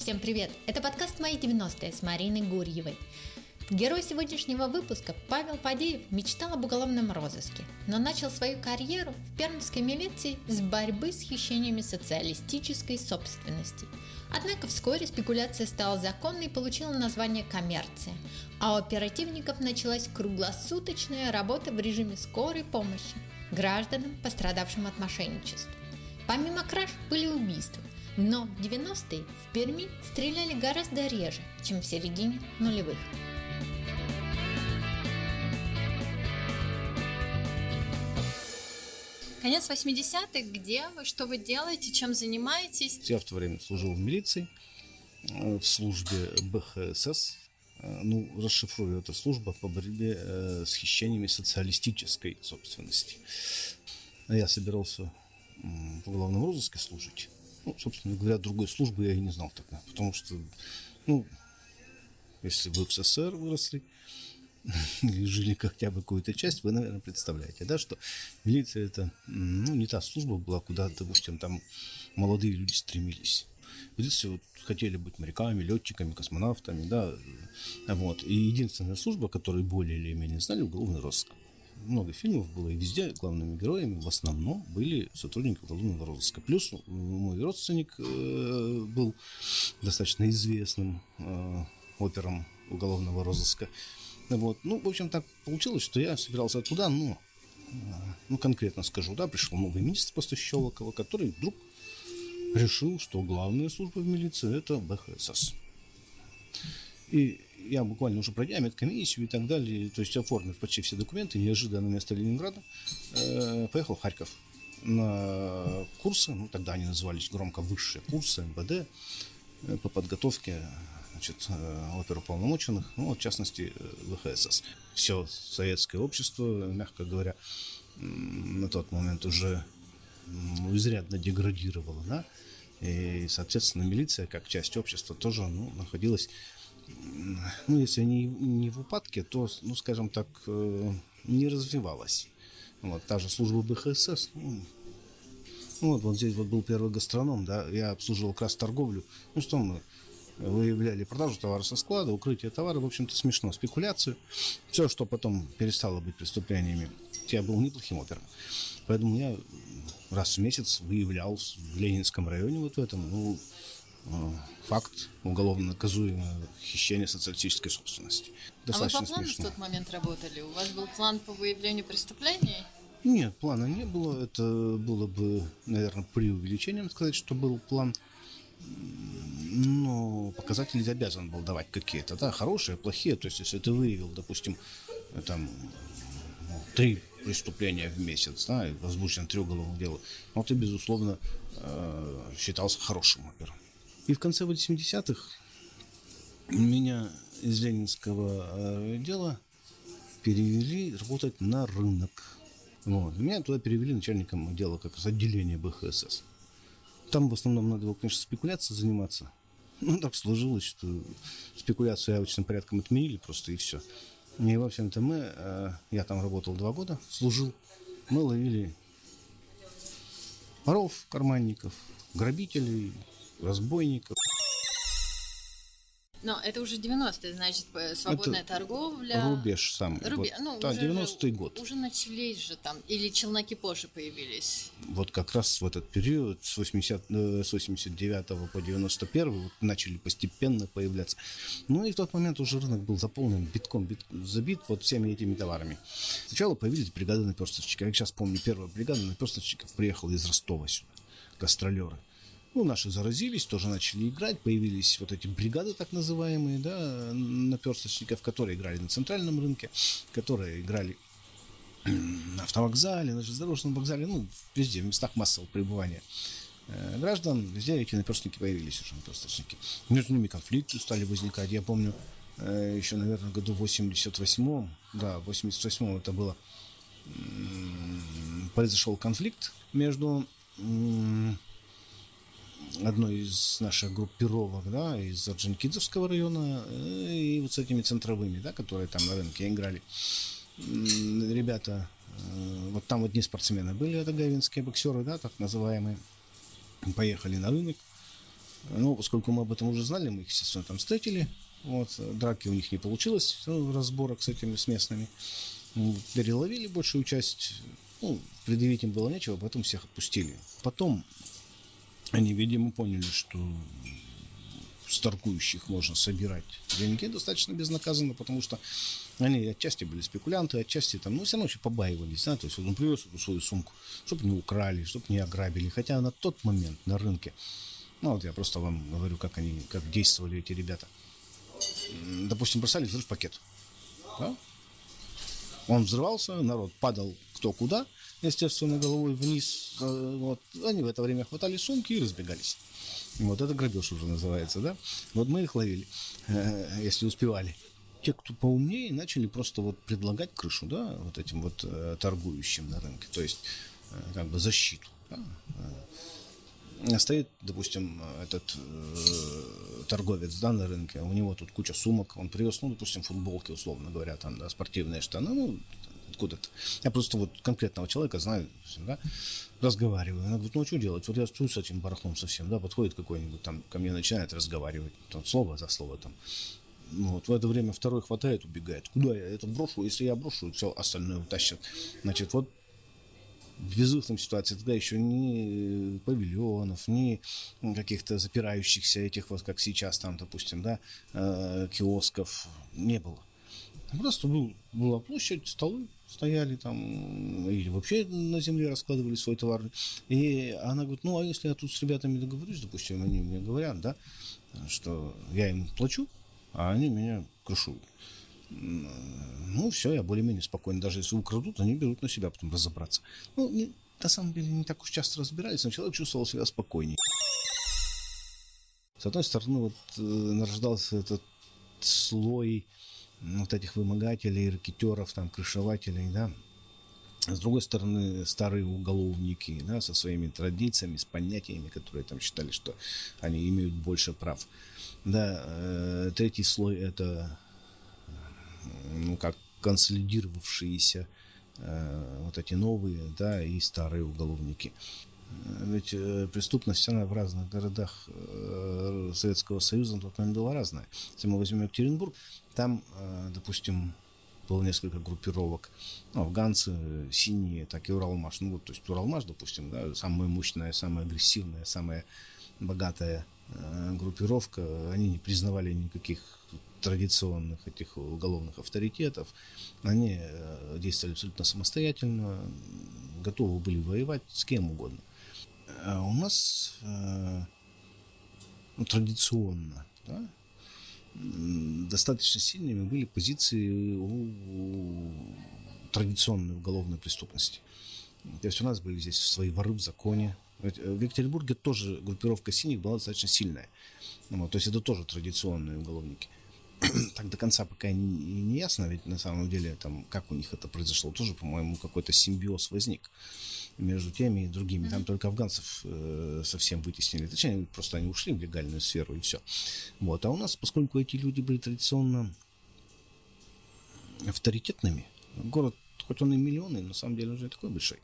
Всем привет! Это подкаст «Мои 90-е» с Мариной Гурьевой. Герой сегодняшнего выпуска Павел Фадеев мечтал об уголовном розыске, но начал свою карьеру в пермской милиции с борьбы с хищениями социалистической собственности. Однако вскоре спекуляция стала законной и получила название коммерция, а у оперативников началась круглосуточная работа в режиме скорой помощи гражданам, пострадавшим от мошенничества. Помимо краж были убийства, но в 90-е в Перми стреляли гораздо реже, чем в середине нулевых. Конец 80-х, где вы, что вы делаете, чем занимаетесь? Я в то время служил в милиции, э, в службе БХСС, э, ну, расшифрую, это служба по борьбе э, с хищениями социалистической собственности. Я собирался в уголовном розыске служить. Ну, собственно говоря, другой службы я и не знал тогда. Потому что, ну, если вы в СССР выросли, или жили хотя бы какую-то часть, вы, наверное, представляете, да, что милиция это, ну, не та служба была, куда, допустим, там молодые люди стремились. В детстве вот хотели быть моряками, летчиками, космонавтами, да, вот. И единственная служба, которую более или менее знали, уголовный розыск много фильмов было, и везде главными героями в основном были сотрудники уголовного розыска. Плюс мой родственник э, был достаточно известным э, опером уголовного розыска. Вот. Ну, в общем, так получилось, что я собирался туда, но, э, ну, конкретно скажу, да, пришел новый министр после Щелокова, который вдруг решил, что главная служба в милиции – это БХСС. И я буквально уже пройдя медкомиссию и так далее, то есть оформив почти все документы, неожиданно вместо Ленинграда, э, поехал в Харьков на курсы, ну тогда они назывались громко высшие курсы МВД э, по подготовке значит, э, оперуполномоченных, ну, в частности, э, ВХСС. Все советское общество, мягко говоря, на тот момент уже изрядно деградировало, да, и, соответственно, милиция, как часть общества, тоже ну, находилась ну, если не, не в упадке, то, ну, скажем так, э, не развивалась. Вот, та же служба БХСС, ну, вот, вот здесь вот был первый гастроном, да, я обслуживал как раз торговлю. Ну, что мы, выявляли продажу товара со склада, укрытие товара, в общем-то, смешно, спекуляцию. Все, что потом перестало быть преступлениями. Я был неплохим опером. Поэтому я раз в месяц выявлял в Ленинском районе вот в этом, ну, факт уголовно наказуемого хищения социалистической собственности. Достаточно а вы по плану смешно. в тот момент работали? У вас был план по выявлению преступлений? Нет, плана не было. Это было бы, наверное, преувеличением сказать, что был план. Но показатели обязан был давать какие-то, да, хорошие, плохие. То есть, если ты выявил, допустим, там ну, три преступления в месяц, да, возбужден три уголовных дела, но ты, безусловно, э, считался хорошим опером. И в конце 80-х меня из ленинского э, дела перевели работать на рынок. Вот. Меня туда перевели начальником отдела как раз отделения БХСС. Там в основном надо было, конечно, спекуляцией заниматься. Ну, так сложилось, что спекуляцию явочным порядком отменили просто и все. И, в общем-то, мы, э, я там работал два года, служил, мы ловили воров, карманников, грабителей, разбойников. Но это уже 90-е, значит, свободная это торговля. Рубеж самый. Рубеж, вот, ну, да, 90-й год. Уже начались же там, или челноки позже появились. Вот как раз в этот период с, 80, э, с 89 по 91 вот, начали постепенно появляться. Ну и в тот момент уже рынок был заполнен битком, бит, забит вот всеми этими товарами. Сначала появились бригады наперсточников. Я сейчас помню, первая бригада наперсточников приехала из Ростова сюда, гастролеры. Ну, наши заразились, тоже начали играть, появились вот эти бригады так называемые, да, наперсточников, которые играли на центральном рынке, которые играли на автовокзале, на железнодорожном вокзале, ну, везде, в местах массового пребывания э, граждан, везде эти наперстники появились уже, наперсточники. Между ними конфликты стали возникать. Я помню, э, еще, наверное, году 88-м, да, в 88-м это было, произошел конфликт между одной из наших группировок, да, из Орджоникидзевского района, э, и вот с этими центровыми, да, которые там на рынке играли. Ребята, э, вот там вот не спортсмены были, это гавинские боксеры, да, так называемые, поехали на рынок, Ну, поскольку мы об этом уже знали, мы их, естественно, там встретили. Вот, драки у них не получилось, ну, разборок с этими, с местными. Переловили большую часть, ну, предъявить им было нечего, поэтому всех отпустили. Потом они, видимо, поняли, что с торгующих можно собирать деньги достаточно безнаказанно, потому что они отчасти были спекулянты, отчасти там, ну, все равно еще побаивались, да, то есть он привез эту свою сумку, чтобы не украли, чтобы не ограбили, хотя на тот момент на рынке, ну, вот я просто вам говорю, как они, как действовали эти ребята. Допустим, бросали взрыв пакет, да? Он взрывался, народ падал кто куда, естественно, головой вниз, э, вот, они в это время хватали сумки и разбегались. Вот это грабеж уже называется, да? Вот мы их ловили, э, если успевали. Те, кто поумнее, начали просто вот предлагать крышу, да, вот этим вот э, торгующим на рынке, то есть как бы защиту. Да? Стоит, допустим, этот э, торговец да, на рынке, у него тут куча сумок, он привез, ну, допустим, футболки, условно говоря, там, да, спортивные штаны, ну, откуда-то. Я просто вот конкретного человека знаю, да, разговариваю. Она говорит, ну, а что делать? Вот я стою с этим барахлом совсем, да, подходит какой-нибудь там ко мне, начинает разговаривать, там, слово за слово там. Вот, в это время второй хватает, убегает. Куда я это брошу? Если я брошу, все остальное утащат. Значит, вот в безвыходном ситуации тогда еще ни павильонов, ни каких-то запирающихся этих, вот как сейчас там, допустим, да, э, киосков не было. Просто был, была площадь, столы, стояли там, или вообще на земле раскладывали свой товар. И она говорит, ну, а если я тут с ребятами договорюсь, допустим, они мне говорят, да, что я им плачу, а они меня крышуют. Ну, все, я более-менее спокойно. Даже если украдут, они берут на себя потом разобраться. Ну, не, на самом деле, не так уж часто разбирались, но человек чувствовал себя спокойнее. С одной стороны, вот э, нарождался этот слой вот этих вымогателей, ракетеров, там, крышевателей, да. С другой стороны, старые уголовники, да, со своими традициями, с понятиями, которые там считали, что они имеют больше прав. Да, э, третий слой это, ну, как консолидировавшиеся э, вот эти новые, да, и старые уголовники. Ведь э, преступность, она в разных городах э, Советского Союза на тот момент была разная. Если мы возьмем Екатеринбург, там, э, допустим, было несколько группировок. Ну, афганцы, синие, так и Уралмаш. Ну, вот, то есть Уралмаш, допустим, да, самая мощная, самая агрессивная, самая богатая группировка. Они не признавали никаких традиционных этих уголовных авторитетов. Они действовали абсолютно самостоятельно, готовы были воевать с кем угодно. А у нас э, ну, традиционно да, достаточно сильными были позиции у традиционной уголовной преступности. То есть у нас были здесь свои воры в законе. Э, в Екатеринбурге тоже группировка синих была достаточно сильная. Вот, то есть это тоже традиционные уголовники. так до конца пока не, не ясно, ведь на самом деле там как у них это произошло, тоже, по-моему, какой-то симбиоз возник между теми и другими. Там только афганцев э, совсем вытеснили. Точнее, просто они ушли в легальную сферу и все. Вот. А у нас, поскольку эти люди были традиционно авторитетными, город, хоть он и миллионный, на самом деле уже такой большой.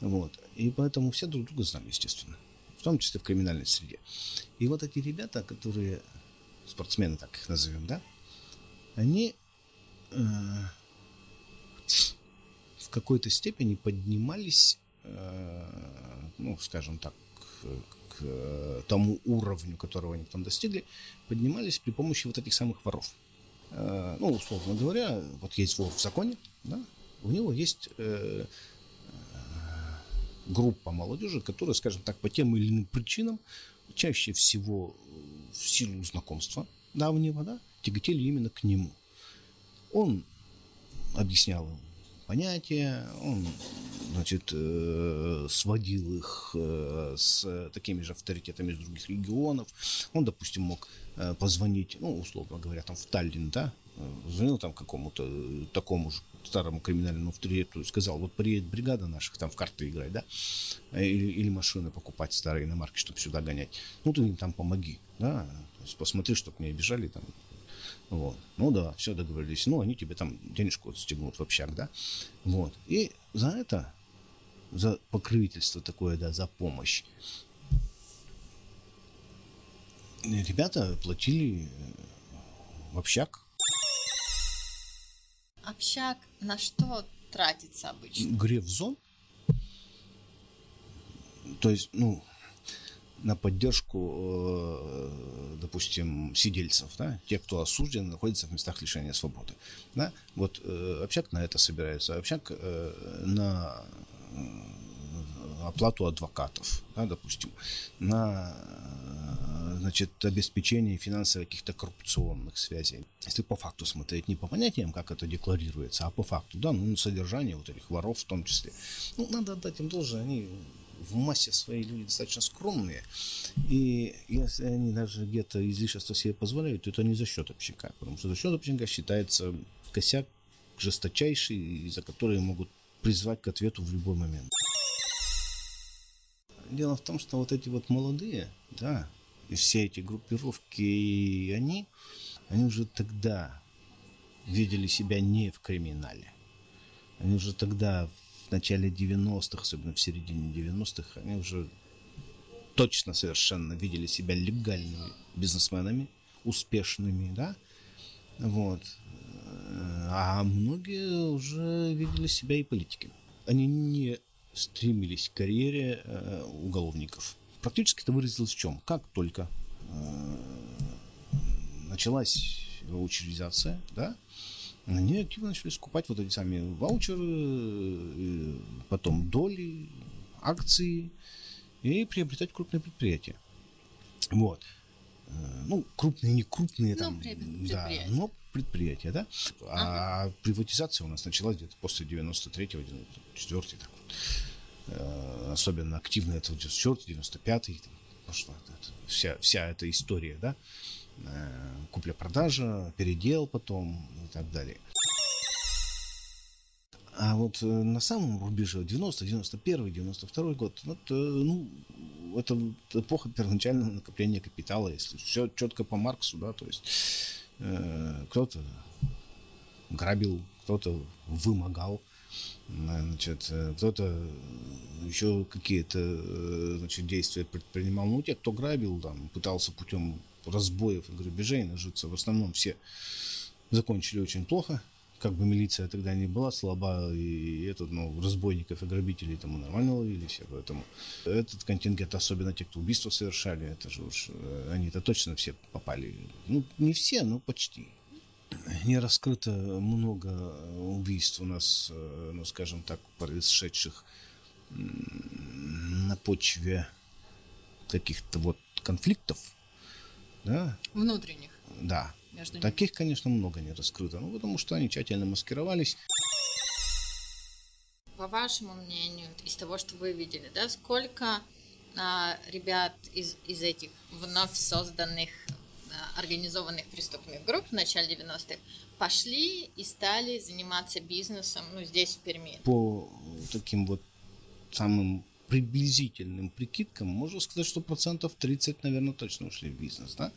Вот. И поэтому все друг друга знали, естественно. В том числе в криминальной среде. И вот эти ребята, которые спортсмены, так их назовем, да, они э, в какой-то степени поднимались Э, ну, скажем так, к тому уровню, которого они там достигли, поднимались при помощи вот этих самых воров. Э, ну, условно говоря, вот есть вор в законе, да, у него есть э, группа молодежи, которая, скажем так, по тем или иным причинам, чаще всего в силу знакомства давнего, да, тяготели именно к нему. Он объяснял им понятия, он значит, э, сводил их э, с такими же авторитетами из других регионов. Он, допустим, мог э, позвонить, ну, условно говоря, там в Таллин, да, звонил там какому-то такому же старому криминальному авторитету и сказал, вот приедет бригада наших там в карты играть, да, или, или машины покупать старые иномарки, чтобы сюда гонять. Ну, ты им там помоги, да, посмотри, чтобы не обижали там вот. Ну да, все договорились. Ну, они тебе там денежку отстегнут в общак, да. Вот. И за это, за покровительство такое, да, за помощь, Ребята платили в общак. Общак на что тратится обычно? Грефзон. То есть, ну, на поддержку, э, допустим, сидельцев, да, те, кто осужден, находятся в местах лишения свободы. Да? Вот э, общак на это собирается, общак э, на оплату адвокатов, да, допустим, на значит, обеспечение финансовых каких-то коррупционных связей. Если по факту смотреть, не по понятиям, как это декларируется, а по факту, да, ну, содержание вот этих воров в том числе. Ну, надо отдать им должное, они в массе свои люди достаточно скромные. И если они даже где-то излишество себе позволяют, то это не за счет общака. Потому что за счет общака считается косяк жесточайший, за который могут призвать к ответу в любой момент. Дело в том, что вот эти вот молодые, да, и все эти группировки, и они, они уже тогда видели себя не в криминале. Они уже тогда в начале 90-х, особенно в середине 90-х, они уже точно совершенно видели себя легальными бизнесменами, успешными, да, вот. А многие уже видели себя и политиками. Они не стремились к карьере э, уголовников. Практически это выразилось в чем? Как только э, началась ваучеризация, да, они активно начали скупать вот эти сами ваучеры, потом доли, акции и приобретать крупные предприятия. Вот. Э, ну, крупные, не крупные, там, ну, да, но предприятия, да. А ага. приватизация у нас началась где-то после 93-го, 94 так вот. Э, особенно активно это в 94 95-й, пошла вся, вся эта история, да. Э, купля-продажа, передел потом и так далее. А вот э, на самом рубеже 90, 91, 92 год, вот, э, ну, это эпоха первоначального накопления капитала, если все четко по Марксу, да, то есть э, кто-то грабил, кто-то вымогал, значит, кто-то еще какие-то значит, действия предпринимал. Ну, те, кто грабил, там, пытался путем разбоев и грабежей нажиться. В основном все закончили очень плохо. Как бы милиция тогда не была слаба, и этот, ну, разбойников и грабителей там нормально ловили все, поэтому этот контингент, особенно те, кто убийства совершали, это же уж, э, они-то точно все попали. Ну, не все, но почти. Не раскрыто много убийств у нас, э, ну, скажем так, происшедших на почве каких-то вот конфликтов, да? Внутренних. Да. Между Таких, ними. конечно, много не раскрыто. Ну, потому что они тщательно маскировались. По вашему мнению, из того, что вы видели, да, сколько а, ребят из, из этих вновь созданных организованных преступных групп в начале 90-х пошли и стали заниматься бизнесом, ну, здесь, в Перми? По таким вот самым приблизительным прикидкам можно сказать, что процентов 30, наверное, точно ушли в бизнес, да?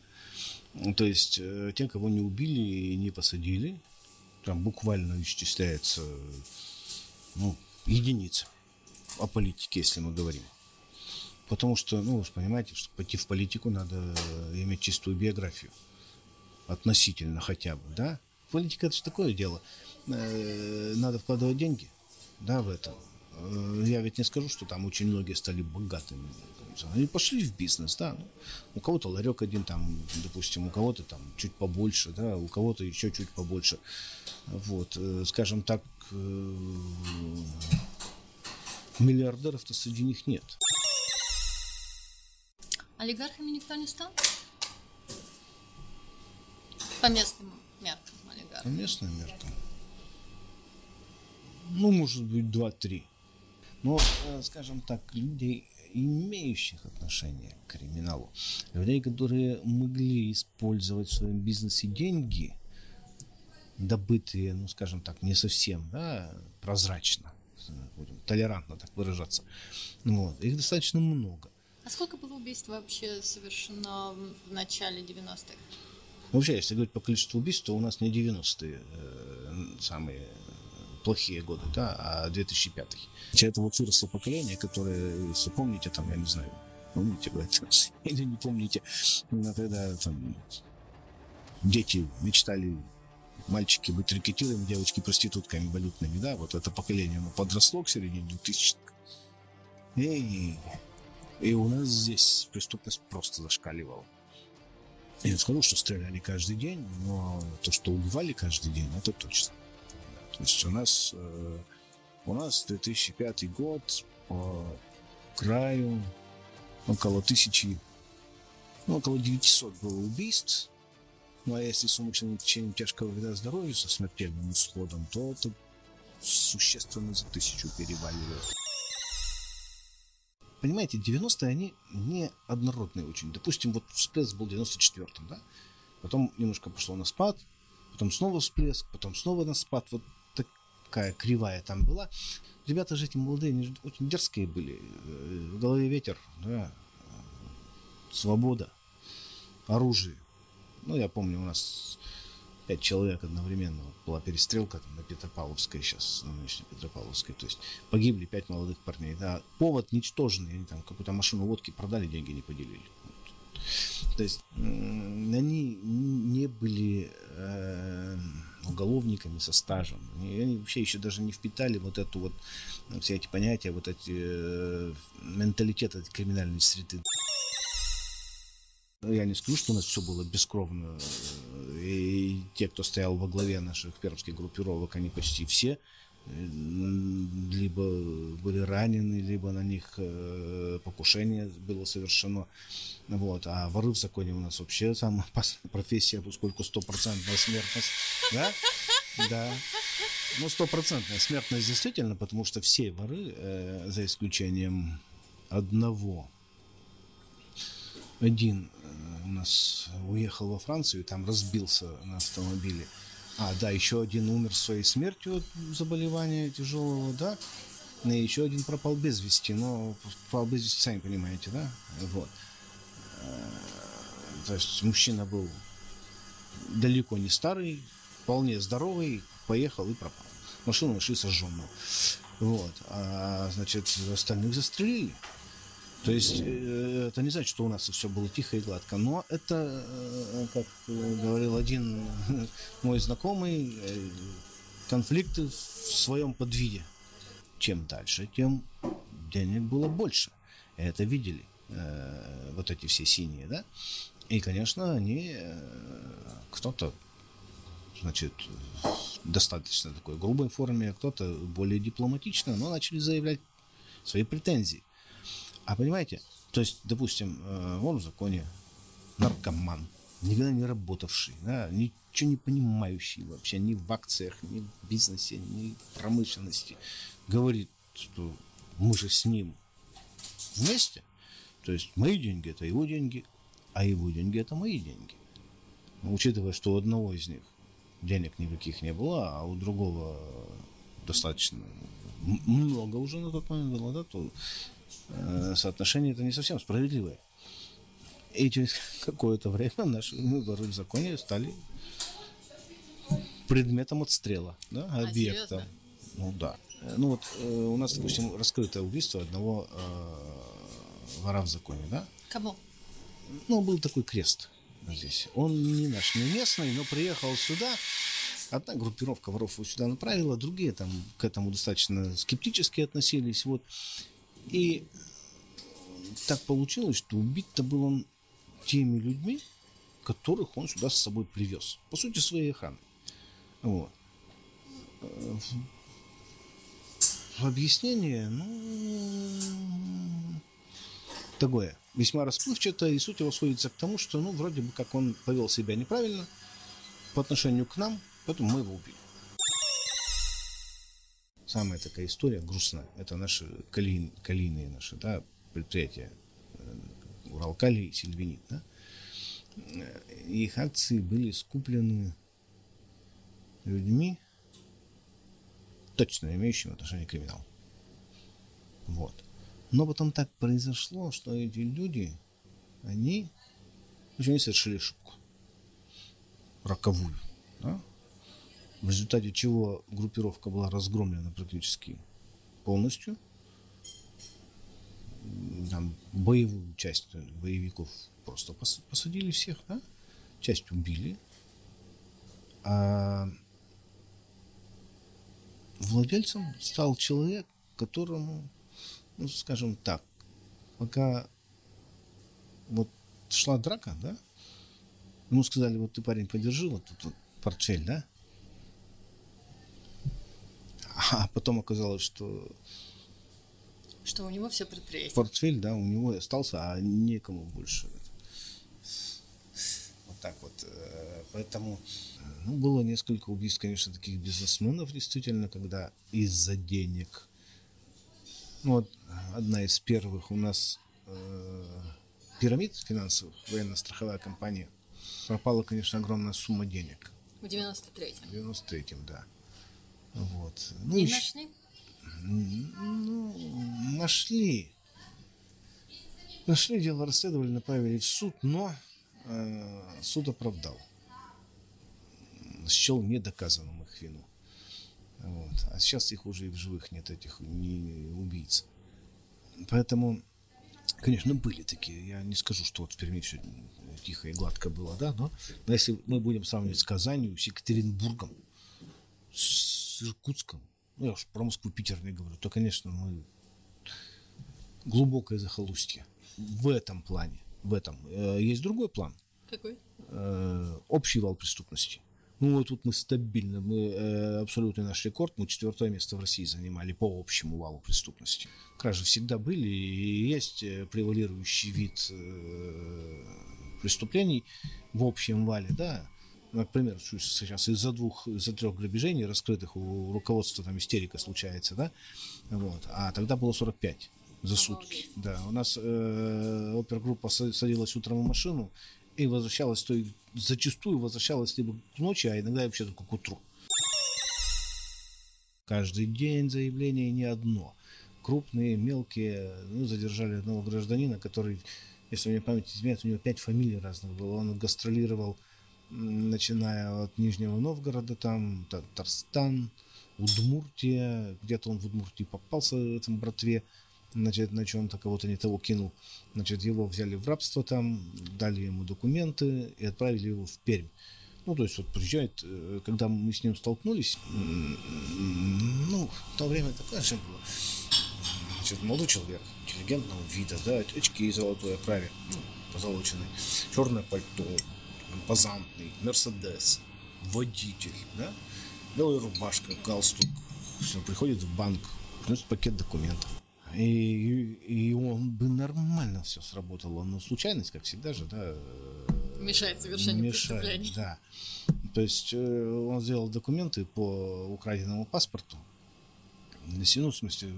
То есть э, те, кого не убили и не посадили, там буквально исчисляется ну, единица о политике, если мы говорим. Потому что, ну, вы понимаете, что пойти в политику надо иметь чистую биографию. Относительно хотя бы, да? Политика это же такое дело. Э, надо вкладывать деньги, да, в это. Э, я ведь не скажу, что там очень многие стали богатыми. Они пошли в бизнес, да. У кого-то ларек один там, допустим, у кого-то там чуть побольше, да, у кого-то еще чуть побольше. Вот, э, скажем так, э, миллиардеров-то среди них нет. Олигархами никто не стал? По местным меркам олигархов. По местным меркам? Ну, может быть, два-три. Но, э, скажем так, людей, имеющих отношение к криминалу, людей, которые могли использовать в своем бизнесе деньги, добытые, ну, скажем так, не совсем да, прозрачно, будем толерантно так выражаться, вот, их достаточно много. А сколько было убийств вообще совершено в начале 90-х? Вообще, если говорить по количеству убийств, то у нас не 90-е э, самые плохие годы, да, а 2005. Это вот выросло поколение, которое, если помните, там, я не знаю, Помните об этом? Или не помните? Но тогда там дети мечтали мальчики быть рекетирами, девочки проститутками валютными, да, вот это поколение, оно подросло к середине 2000-х. И, и у нас здесь преступность просто зашкаливала. Я не скажу, что стреляли каждый день, но то, что убивали каждый день, это точно. То есть у нас, э, у нас 2005 год по краю около тысячи, ну, около 900 было убийств. Ну, а если с умышленным течением тяжкого вреда здоровью со смертельным исходом, то это существенно за тысячу переваливает. Понимаете, 90-е, они не однородные очень. Допустим, вот всплеск был в 94-м, да? Потом немножко пошло на спад, потом снова всплеск, потом снова на спад. Вот такая кривая там была. Ребята же эти молодые, они же очень дерзкие были. Э, в голове ветер, да, свобода, оружие. Ну, я помню, у нас пять человек одновременно была перестрелка там, на Петропавловской сейчас, на нынешней Петропавловской. То есть погибли пять молодых парней. Да, повод ничтожный. Они там какую-то машину водки продали, деньги не поделили. То есть они не были э, уголовниками со стажем. И они вообще еще даже не впитали вот эту вот все эти понятия, вот эти э, менталитет этой криминальной среды. Я не скажу, что у нас все было бескровно. И те, кто стоял во главе наших пермских группировок, они почти все либо были ранены, либо на них э, покушение было совершено. Вот. А воры в законе у нас вообще самая опасная профессия, поскольку стопроцентная смертность. Да? Да. Ну, стопроцентная смертность действительно, потому что все воры, э, за исключением одного, один у нас уехал во Францию, там разбился на автомобиле. А, да, еще один умер своей смертью от заболевания тяжелого, да. И еще один пропал без вести, но пропал без вести, сами понимаете, да? Вот. Э, то есть мужчина был далеко не старый, вполне здоровый, поехал и пропал. Машину нашли сожженную. Вот. А, значит, остальных застрелили. То есть э, это не значит, что у нас все было тихо и гладко, но это, э, как говорил один мой знакомый, э, конфликты в своем подвиде. Чем дальше, тем денег было больше. Это видели вот эти все синие, да? И, конечно, они кто-то значит, достаточно такой грубой форме, а кто-то более дипломатично, но начали заявлять свои претензии. А понимаете, то есть, допустим, э, он в законе наркоман, никогда не работавший, да, ничего не понимающий вообще ни в акциях, ни в бизнесе, ни в промышленности, говорит, что мы же с ним вместе, то есть мои деньги это его деньги, а его деньги это мои деньги. Но учитывая, что у одного из них денег никаких не было, а у другого достаточно много уже на тот момент было, да, то соотношение это не совсем справедливое. И через какое-то время наши воры в законе стали предметом отстрела, да, а, объектом. Ну да. Э, ну вот э, у нас, допустим, раскрытое убийство одного э, вора в законе, да? Кого? Ну, был такой крест здесь. Он не наш, не местный, но приехал сюда. Одна группировка воров его сюда направила, другие там к этому достаточно скептически относились. Вот. И так получилось, что убит-то был он теми людьми, которых он сюда с собой привез. По сути, своей охраны. Вот. В объяснение, ну, такое, весьма расплывчатое, и суть его сводится к тому, что, ну, вроде бы как он повел себя неправильно по отношению к нам, поэтому мы его убили самая такая история грустная, это наши калийные, калийные наши да, предприятия, э, Уралкали и Сильвинит. Да? Их акции были скуплены людьми, точно имеющими отношение к криминалу. Вот. Но потом так произошло, что эти люди, они, они совершили ошибку. Роковую. Да? В результате чего группировка была разгромлена практически полностью. там боевую часть боевиков просто посадили всех, да? Часть убили. А владельцем стал человек, которому, ну, скажем так, пока вот шла драка, да, ему сказали, вот ты, парень, подержи вот тут вот портфель, да, а потом оказалось, что что у него все предприятие. Портфель, да, у него остался, а некому больше. Вот так вот. Э, поэтому ну, было несколько убийств, конечно, таких бизнесменов, действительно, когда из-за денег. Ну, вот одна из первых у нас э, пирамид финансовых, военно-страховая компания, пропала, конечно, огромная сумма денег. В 93-м. В 93-м, да. Вот. Ну, И нашли? Ну, нашли. Нашли, дело расследовали, направили в суд, но э, суд оправдал. Счел недоказанным их вину. Вот. А сейчас их уже и в живых нет, этих не убийц. Поэтому, конечно, были такие. Я не скажу, что вот в Перми все тихо и гладко было, да, но, но если мы будем сравнивать с Казанью, с Екатеринбургом, с Иркутском, ну, я уж про Москву, Питер не говорю, то, конечно, мы глубокое захолустье в этом плане. В этом. Э, есть другой план. Какой? Э, общий вал преступности. Ну, вот тут мы стабильно, мы э, абсолютный наш рекорд, мы четвертое место в России занимали по общему валу преступности. Кражи всегда были, и есть превалирующий вид преступлений в общем вале, да, например, сейчас из-за двух, из-за трех грабежений раскрытых у руководства там истерика случается, да, вот, а тогда было 45 за сутки, да, у нас э, опергруппа садилась утром в машину и возвращалась, то есть зачастую возвращалась либо к ночи, а иногда вообще только к утру. Каждый день заявление не одно. Крупные, мелкие, ну, задержали одного гражданина, который, если мне память изменяет, у него пять фамилий разных было. Он гастролировал начиная от Нижнего Новгорода, там Татарстан, Удмуртия, где-то он в Удмуртии попался этому братве, значит, на чем-то кого-то не того кинул, значит, его взяли в рабство там, дали ему документы и отправили его в Пермь. Ну, то есть вот приезжает, э, когда мы с ним столкнулись, ну, в то время такое же было. Значит, молодой человек, интеллигентного вида, да, очки золотой оправе, ну, позолоченные, черное пальто, импозантный, Мерседес, водитель, да, белая рубашка, галстук, все, приходит в банк, приносит пакет документов. И, и он бы нормально все сработало, но случайность, как всегда же, да, мешает совершению мешает, преступления. Да. То есть э, он сделал документы по украденному паспорту, ну, в смысле,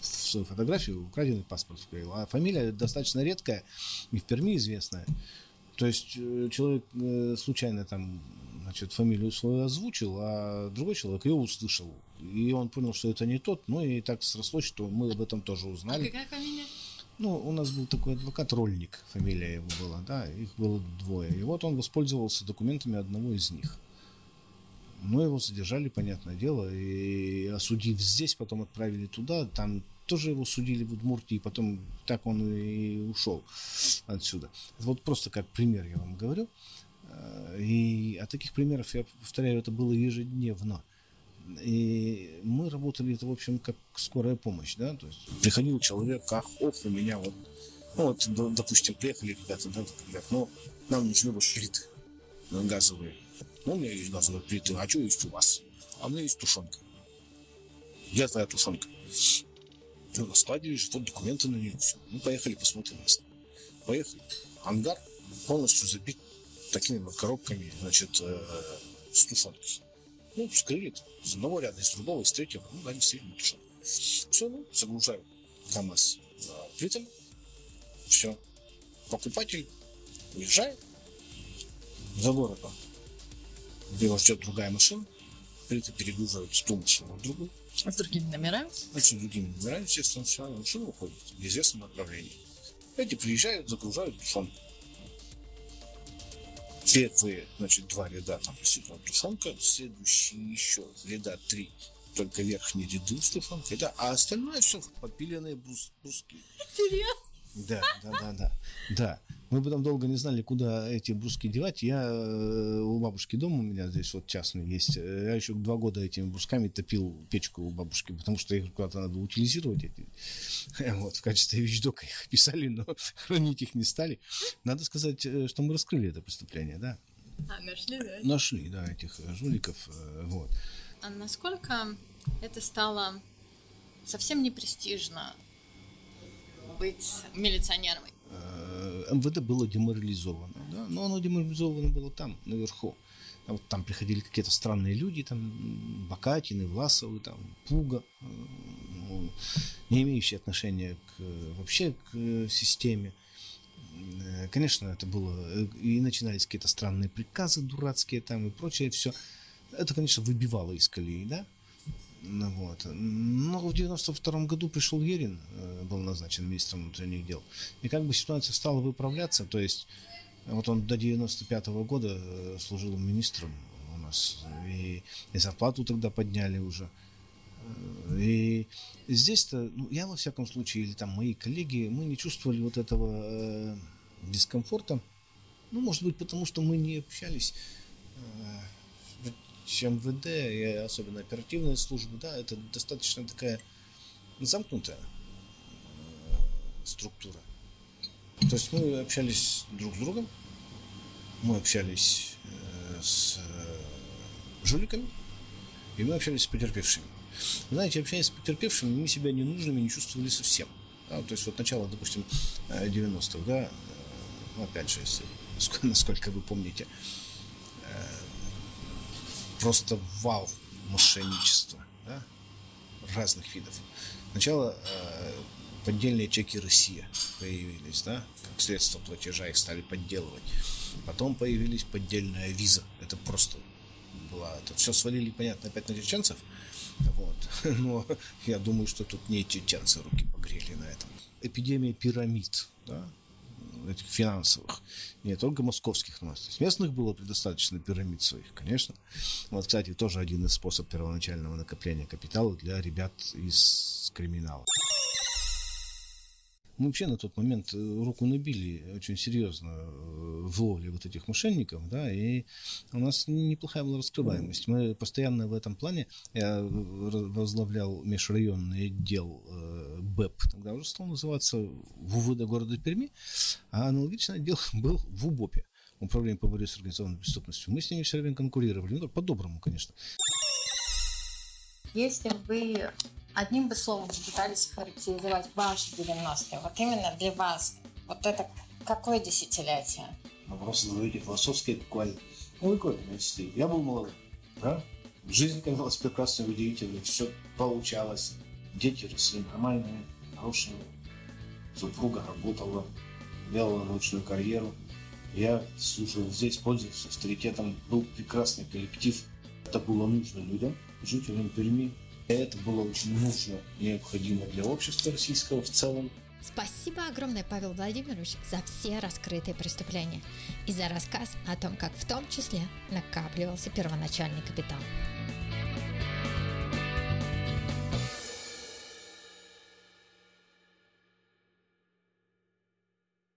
в свою фотографию украденный паспорт вклеил. А фамилия достаточно редкая и в Перми известная. То есть э, человек э, случайно там, значит, фамилию свою озвучил, а другой человек ее услышал. И он понял, что это не тот, ну и так срослось, что мы об этом тоже узнали. А какая фамилия? Ну, у нас был такой адвокат Рольник, фамилия его была, да, их было двое. И вот он воспользовался документами одного из них. Но его задержали, понятное дело, и осудив здесь, потом отправили туда, там тоже его судили в Удмуртии, потом так он и ушел отсюда. Вот просто как пример я вам говорю. Э, и от таких примеров, я повторяю, это было ежедневно. И мы работали это, в общем, как скорая помощь, да, то есть приходил человек, как, оп, у меня вот, ну вот, допустим, приехали ребята, да, говорят, ну, нам нужны вот плиты газовые. Ну, у меня есть газовые плиты, а что есть у вас? А у меня есть тушенка. Где твоя тушенка? Ну, на складе лежит, вот документы на нее, все. Ну, поехали, посмотрим. Поехали. Ангар полностью забит такими вот коробками, значит, э, с тушенкой. Ну, вскрыли, с одного ряда, из другого, из третьего, ну, да, действительно тушенка. Все, ну, загружаю КАМАЗ плитами, все. Покупатель уезжает за городом. Его ждет другая машина, плиты перегружают с ту машину в другую. А с другими номерами? Очень другими номерами, все, машина уходит в известном направлении. Эти приезжают, загружают тушенку. Первые, значит, два ряда, там действительно тушенка, следующие еще ряда три только верхние ряды штрафанки, да, а остальное все подпиленные брус, бруски. Серьезно? Да, да, да, да. Да. Мы потом долго не знали, куда эти бруски девать. Я э, у бабушки дома у меня здесь вот частный есть. Я еще два года этими брусками топил печку у бабушки, потому что их куда-то надо утилизировать. Эти. Вот, в качестве вещдока их писали, но хранить их не стали. Надо сказать, э, что мы раскрыли это преступление, да. А, нашли, да? Нашли, да, этих жуликов. Вот. А насколько это стало совсем не престижно быть милиционером? Э, МВД было деморализовано, да, но оно деморализовано было там, наверху. А вот там приходили какие-то странные люди, там Бакатины, Власовы, там Пуга, э, ну, не имеющие отношения к, вообще к системе. Э, конечно, это было, и начинались какие-то странные приказы дурацкие там и прочее все. Это, конечно, выбивало из колеи, да, вот. Но в 92 году пришел Ерин, э, был назначен министром внутренних дел. И как бы ситуация стала выправляться, то есть вот он до 95 -го года э, служил министром у нас, и, и зарплату тогда подняли уже. Э, и здесь-то, ну, я во всяком случае, или там мои коллеги, мы не чувствовали вот этого э, дискомфорта. Ну, может быть, потому что мы не общались МВД и особенно оперативные службы, да, это достаточно такая замкнутая э, структура. То есть мы общались друг с другом, мы общались э, с э, жуликами, и мы общались с потерпевшими. знаете, общаясь с потерпевшими, мы себя ненужными не чувствовали совсем. Да, то есть вот начало, допустим, 90-х, да, опять же, если, насколько вы помните, просто вал мошенничества да? разных видов. Сначала э, поддельные чеки Россия появились, да, как средство платежа их стали подделывать. Потом появились поддельная виза. Это просто была, это все свалили, понятно, опять на чеченцев. Вот. Но я думаю, что тут не чеченцы руки погрели на этом. Эпидемия пирамид, да, этих финансовых, не только московских, но и местных было предостаточно пирамид своих, конечно. Вот, кстати, тоже один из способов первоначального накопления капитала для ребят из криминала мы вообще на тот момент э, руку набили очень серьезно э, в ловле вот этих мошенников, да, и у нас неплохая была раскрываемость. Мы постоянно в этом плане, я возглавлял межрайонный отдел э, БЭП, тогда уже стал называться в УВД города Перми, а аналогичный отдел был в УБОПе, Управление по борьбе с организованной преступностью. Мы с ними все время конкурировали, ну, по-доброму, конечно. Если вы одним бы словом попытались характеризовать ваши 90-е, вот именно для вас, вот это какое десятилетие? Вопрос задаете философский буквально. Ну, какое десятилетие? Я был молодым, да? Жизнь казалась прекрасной, удивительной, все получалось. Дети росли нормальные, хорошие. Супруга работала, делала научную карьеру. Я служил здесь, пользовался авторитетом. Был прекрасный коллектив. Это было нужно людям, жителям Перми. Это было очень нужно и необходимо для общества российского в целом. Спасибо огромное, Павел Владимирович, за все раскрытые преступления и за рассказ о том, как в том числе накапливался первоначальный капитал.